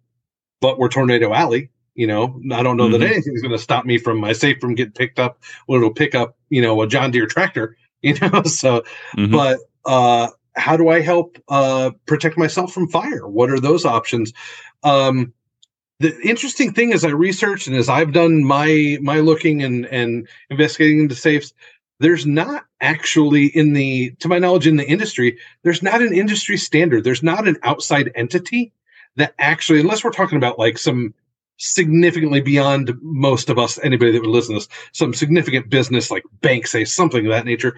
but we're tornado alley. You know, I don't know Mhm. that anything's going to stop me from my safe from getting picked up when it'll pick up, you know, a John Deere tractor. You know, so Mhm. but uh how do i help uh protect myself from fire what are those options um the interesting thing as i researched and as i've done my my looking and and investigating into safes there's not actually in the to my knowledge in the industry there's not an industry standard there's not an outside entity that actually unless we're talking about like some significantly beyond most of us anybody that would listen to this some significant business like bank safe something of that nature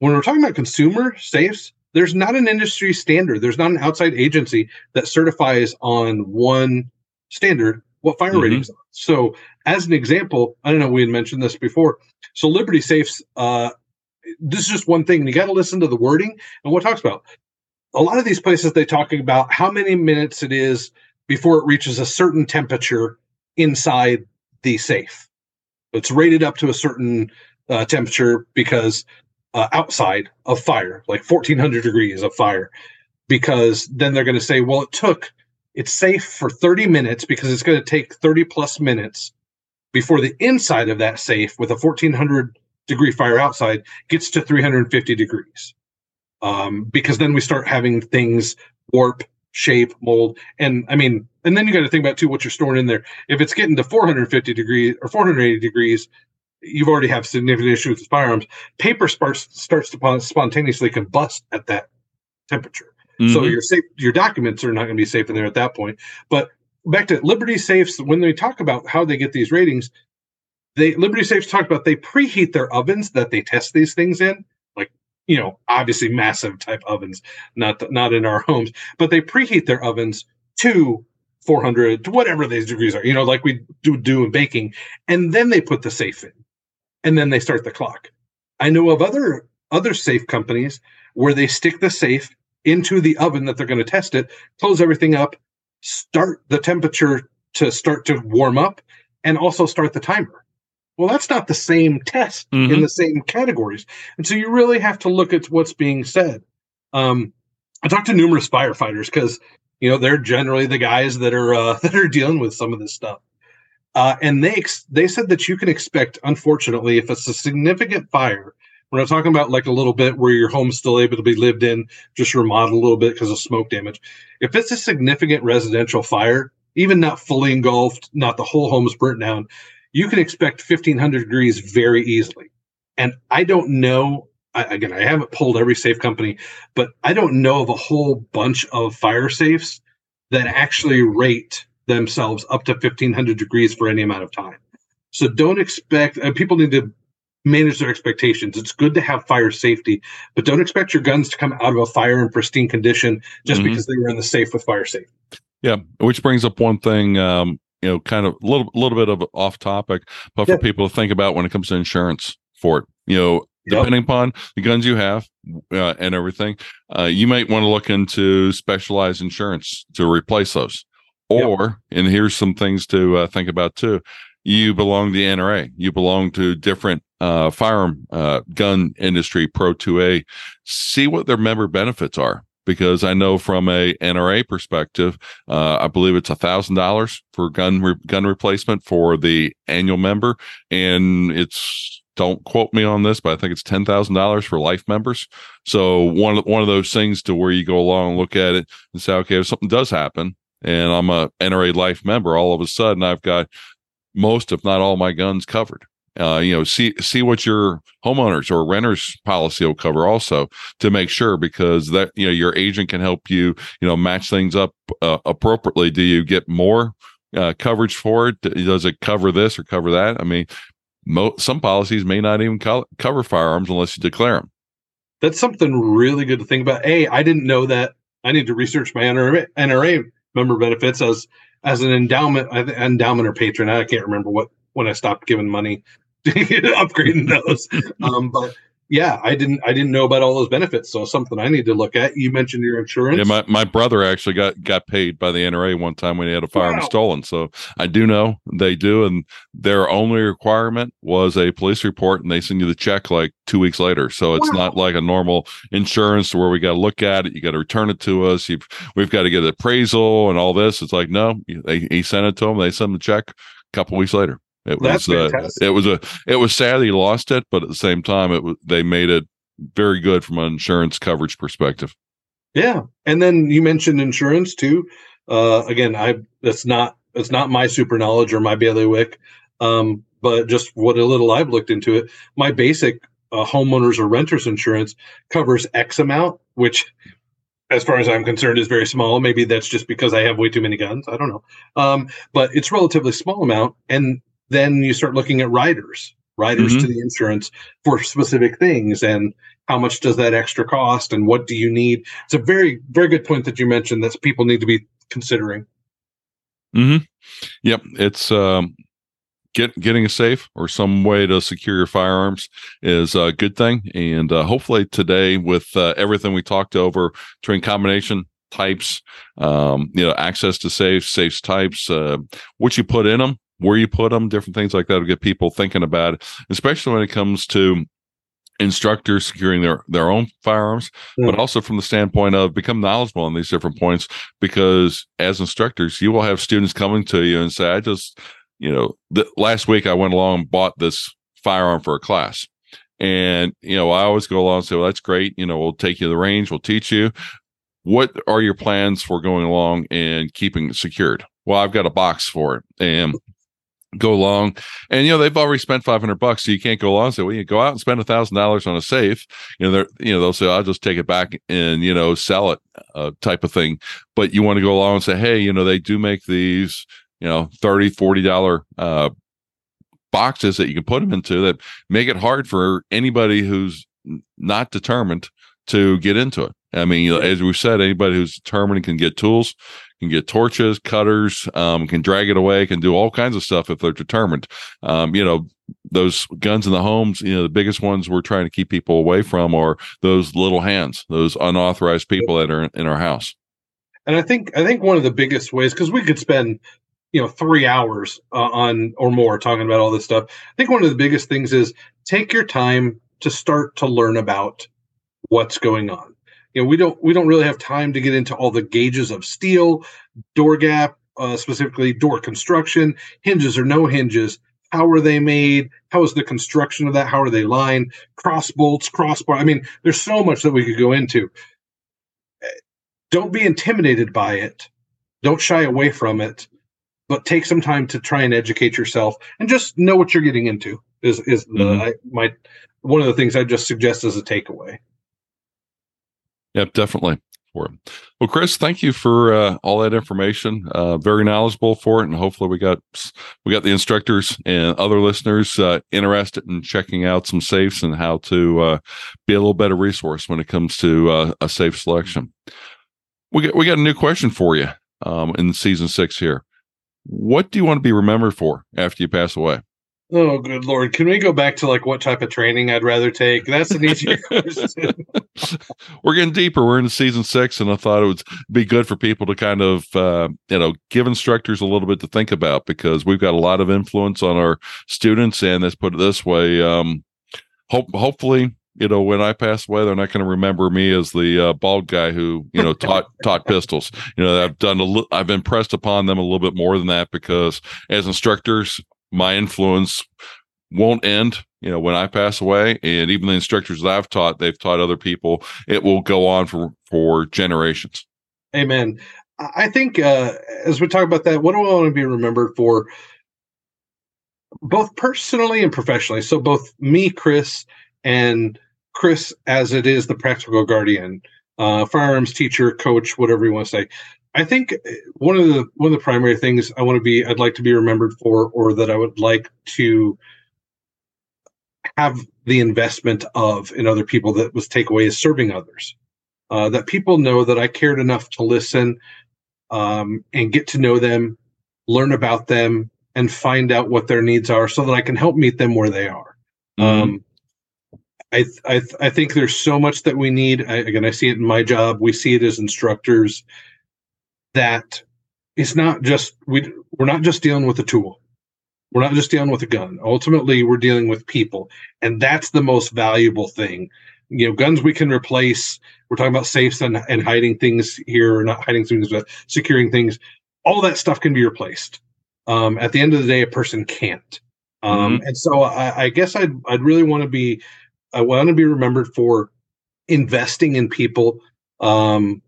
when we're talking about consumer safes, there's not an industry standard. There's not an outside agency that certifies on one standard what fire Mhm. ratings are. So, as an example, I don't know, we had mentioned this before. So, Liberty Safes, uh, this is just one thing. and You got to listen to the wording and what it talks about. a lot of these places they talk about how many minutes it is before it reaches a certain temperature inside the safe. It's rated up to a certain uh, temperature because uh, outside of fire, like 1400 degrees of fire, because then they're going to say, well, it took, it's safe for 30 minutes because it's going to take 30 plus minutes before the inside of that safe with a 1400 degree fire outside gets to 350 degrees. Um, because then we start having things warp, shape, mold, and I mean, and then you got to think about too what you're storing in there. If it's getting to 450 degrees or 480 degrees, you've already have significant issues with firearms. Paper starts starts to spontaneously combust at that temperature. Mm-hmm. So your safe, your documents are not going to be safe in there at that point. But back to Liberty Safes, when they talk about how they get these ratings, they Liberty Safes talk about they preheat their ovens that they test these things in, you know, obviously massive type ovens, not not in our homes, but they preheat their ovens to 400 to whatever these degrees are, you know, like we do do in baking, and then they put the safe in and then they start the clock. I know of other other safe companies where they stick the safe into the oven that they're going to test it, close everything up, start the temperature to start to warm up, and also start the timer. Well, that's not the same test mm-hmm. in the same categories. And so you really have to look at what's being said. Um, I talked to numerous firefighters because you know they're generally the guys that are uh, that are dealing with some of this stuff. Uh, and they ex- they said that you can expect, unfortunately, if it's a significant fire, we're not talking about like a little bit where your home's still able to be lived in, just remodeled a little bit because of smoke damage. If it's a significant residential fire, even not fully engulfed, not the whole home's burnt down, you can expect 1500 degrees very easily. And I don't know, I, again, I haven't pulled every safe company, but I don't know of a whole bunch of fire safes that actually rate themselves up to 1500 degrees for any amount of time. So don't expect, uh, people need to manage their expectations. It's good to have fire safety, but don't expect your guns to come out of a fire in pristine condition just mm-hmm. because they were in the safe with fire safety. Yeah, which brings up one thing, um, you know, kind of a little, little bit of off topic, but for yeah. people to think about when it comes to insurance for it, you know, depending yep. upon the guns you have uh, and everything, uh, you might want to look into specialized insurance to replace those. Or, yep. and here's some things to uh, think about too. You belong to the NRA. You belong to different uh, firearm uh, gun industry, Pro 2A. See what their member benefits are. Because I know from a NRA perspective, uh, I believe it's a thousand dollars for gun re- gun replacement for the annual member, and it's don't quote me on this, but I think it's ten thousand dollars for life members. So one one of those things to where you go along and look at it and say, okay, if something does happen, and I'm a NRA life member, all of a sudden I've got most, if not all, my guns covered. Uh, you know, see see what your homeowners or renters policy will cover also to make sure because that you know your agent can help you you know match things up uh, appropriately. Do you get more uh, coverage for it? Does it cover this or cover that? I mean, mo- some policies may not even co- cover firearms unless you declare them. That's something really good to think about. A, I didn't know that. I need to research my NRA, NRA member benefits as as an endowment endowment or patron. I can't remember what when I stopped giving money upgrading those. um, but yeah, I didn't I didn't know about all those benefits. So something I need to look at. You mentioned your insurance. Yeah, my, my brother actually got got paid by the NRA one time when he had a firearm wow. stolen. So I do know they do, and their only requirement was a police report, and they send you the check like two weeks later. So it's wow. not like a normal insurance where we got to look at it, you got to return it to us, You've, we've got to get an appraisal and all this. It's like no, they, he sent it to them, they sent the check a couple weeks later. It That's was uh, it was a it was sad he lost it, but at the same time, it was they made it very good from an insurance coverage perspective. Yeah, and then you mentioned insurance too. Uh, again, I that's not it's not my super knowledge or my bailiwick, um, but just what a little I've looked into it. My basic uh, homeowners or renters insurance covers X amount, which as far as I'm concerned, is very small. Maybe that's just because I have way too many guns. I don't know. Um, but it's relatively small amount. And then you start looking at riders, riders mm-hmm. to the insurance for specific things, and how much does that extra cost, and what do you need? It's a very, very good point that you mentioned that people need to be considering. Mm-hmm. Yep. It's um, get getting a safe or some way to secure your firearms is a good thing. And uh, hopefully today, with uh, everything we talked over, between combination types, um, you know, access to safes, safes types, uh, what you put in them, where you put them, different things like that to get people thinking about it, especially when it comes to instructors securing their their own firearms mm. but also from the standpoint of become knowledgeable on these different points because as instructors you will have students coming to you and say i just you know the, last week i went along and bought this firearm for a class. And you know i always go along and say well that's great you know we'll take you to the range we'll teach you. What are your plans for going along and keeping it secured? Well i've got a box for it and go along and you know they've already spent 500 bucks so you can't go along and say well you go out and spend a thousand dollars on a safe you know they're you know they'll say i'll just take it back and you know sell it uh, type of thing. But you want to go along and say hey you know they do make these you know 30 40 dollar uh boxes that you can put them into that make it hard for anybody who's not determined to get into it. I mean, as we said, anybody who's determined can get tools, can get torches, cutters, um, can drag it away, can do all kinds of stuff if they're determined. Um, you know, those guns in the homes, you know, the biggest ones we're trying to keep people away from are those little hands, those unauthorized people that are in our house. And I think I think one of the biggest ways because we could spend you know three hours uh, on or more talking about all this stuff. I think one of the biggest things is take your time to start to learn about what's going on you know we don't we don't really have time to get into all the gauges of steel door gap uh, specifically door construction hinges or no hinges. How are they made? How is the construction of that? How are they lined? Cross bolts crossbar i mean there's so much that we could go into. Don't be intimidated by it. Don't shy away from it but take some time to try and educate yourself and just know what you're getting into is is the mm-hmm. I, my one of the things i just suggest as a takeaway Yep, definitely. For it. Well, Chris, thank you for uh, all that information. Uh, very knowledgeable for it, and hopefully we got we got the instructors and other listeners uh, interested in checking out some safes and how to uh, be a little better resource when it comes to uh, a safe selection. We got we got a new question for you um, in season six here. What do you want to be remembered for after you pass away? Oh, good lord! Can we go back to like what type of training I'd rather take? That's an easier question. We're getting deeper. We're in season six, and I thought it would be good for people to kind of, uh, you know, give instructors a little bit to think about because we've got a lot of influence on our students. And let's put it this way: um, hope, hopefully, you know, when I pass away, they're not going to remember me as the uh, bald guy who, you know, taught taught pistols. You know, I've done a, li- I've impressed upon them a little bit more than that because as instructors, my influence won't end you know when i pass away. And even the instructors that i've taught they've taught other people it will go on for for generations. Amen. I think uh as we talk about that what do i want to be remembered for? Both personally and professionally. So both me chris and chris as it is the practical guardian uh firearms teacher coach whatever you want to say I think uh, one of the one of the primary things I want to be I'd like to be remembered for, or that I would like to have the investment of in other people that was takeaway is serving others. Uh, that people know that I cared enough to listen um, and get to know them, learn about them, and find out what their needs are, so that I can help meet them where they are. Mm-hmm. Um, I, I I think there's so much that we need. I, again, I see it in my job. We see it as instructors that it's not just we we're not just dealing with a tool. We're not just dealing with a gun. Ultimately, we're dealing with people, and that's the most valuable thing. You know, guns we can replace. We're talking about safes and, and hiding things here, or not hiding things, but securing things. All that stuff can be replaced. Um, at the end of the day, a person can't. Um, mm-hmm. And so, I, I guess I'd I'd really want to be I want to be remembered for investing in people, um,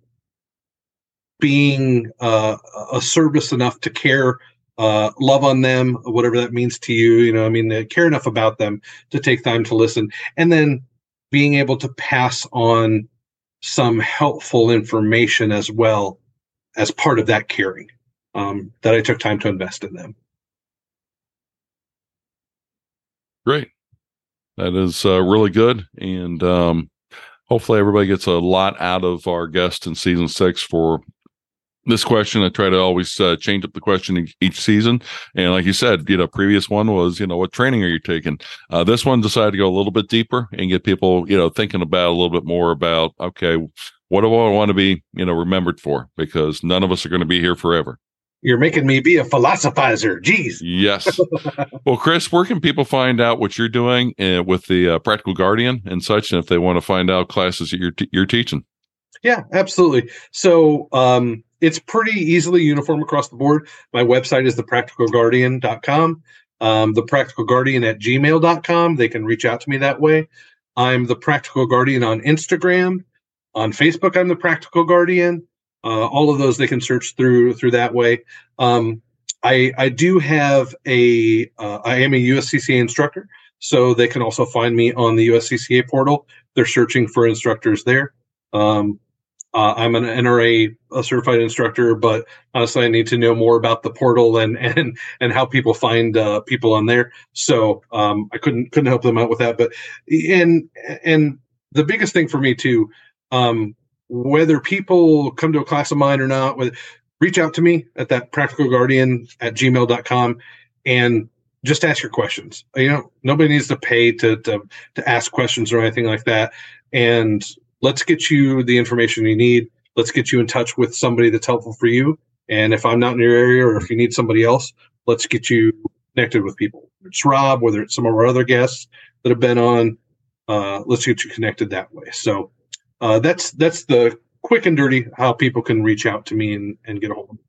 being uh, a service enough to care, uh, love on them, whatever that means to you. You know, I mean, uh, care enough about them to take time to listen, and then being able to pass on some helpful information as well as part of that caring um, that I took time to invest in them. Great. That is uh, really good. And um, hopefully everybody gets a lot out of our guest in season six for this question. I try to always uh, change up the question each season. And like you said, you know, previous one was, you know, what training are you taking? Uh, this one decided to go a little bit deeper and get people, you know, thinking about a little bit more about, okay, what do I want to be, you know, remembered for? Because none of us are going to be here forever. You're making me be a philosophizer. Jeez. Yes. well, Chris, where can people find out what you're doing uh, with the uh, Practical Guardian and such, and if they want to find out classes that you're t- you're teaching? Yeah, absolutely. So um, it's pretty easily uniform across the board. My website is thepracticalguardian.com. Um, the practical guardian at gmail.com. They can reach out to me that way. I'm the practical guardian on Instagram. On Facebook, I'm the practical guardian. Uh, all of those they can search through through that way. Um, I I do have a uh, I am a USCCA instructor, so they can also find me on the USCCA portal. They're searching for instructors there. Um, uh, I'm an NRA certified instructor, but honestly, I need to know more about the portal and and and how people find uh, people on there. So um, I couldn't couldn't help them out with that. But and and the biggest thing for me too, um, whether people come to a class of mine or not, with reach out to me at that practical guardian at gmail.com and just ask your questions. You know, nobody needs to pay to to to ask questions or anything like that. And let's get you the information you need. Let's get you in touch with somebody that's helpful for you. And if I'm not in your area or if you need somebody else, let's get you connected with people. It's Rob, whether it's some of our other guests that have been on. Uh, let's get you connected that way. So uh, that's that's the quick and dirty how people can reach out to me and, and get a hold of me.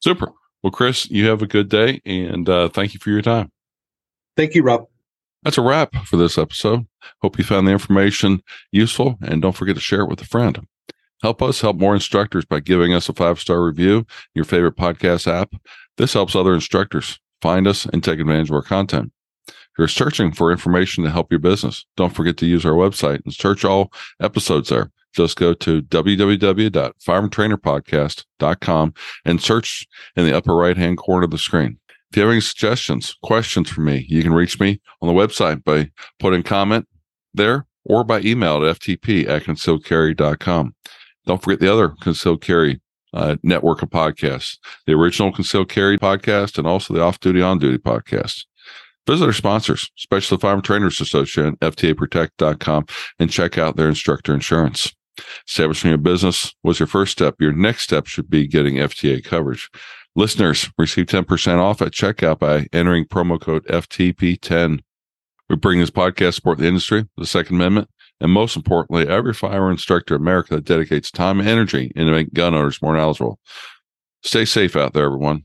Super. Well, Chris, you have a good day and uh, thank you for your time. Thank you, Rob. That's a wrap for this episode. Hope you found the information useful and don't forget to share it with a friend. Help us help more instructors by giving us a five star review, your favorite podcast app. This helps other instructors find us and take advantage of our content. If you're searching for information to help your business, don't forget to use our website and search all episodes there. Just go to www.firearmtrainerpodcast.com and search in the upper right hand corner of the screen. If you have any suggestions, questions for me, you can reach me on the website by putting comment there or by email at ftp at concealedcarry.com. Don't forget the other concealed carry uh, network of podcasts, the original concealed carry podcast and also the off duty on duty podcast. Visit our sponsors, especially the Firearm Trainers Association, FTAProtect.com, and check out their instructor insurance. Establishing a business was your first step. Your next step should be getting FTA coverage. Listeners receive 10% off at checkout by entering promo code FTP10. We bring this podcast support the industry, the Second Amendment, and most importantly, every firearm instructor in America that dedicates time and energy into making gun owners more knowledgeable. Stay safe out there, everyone.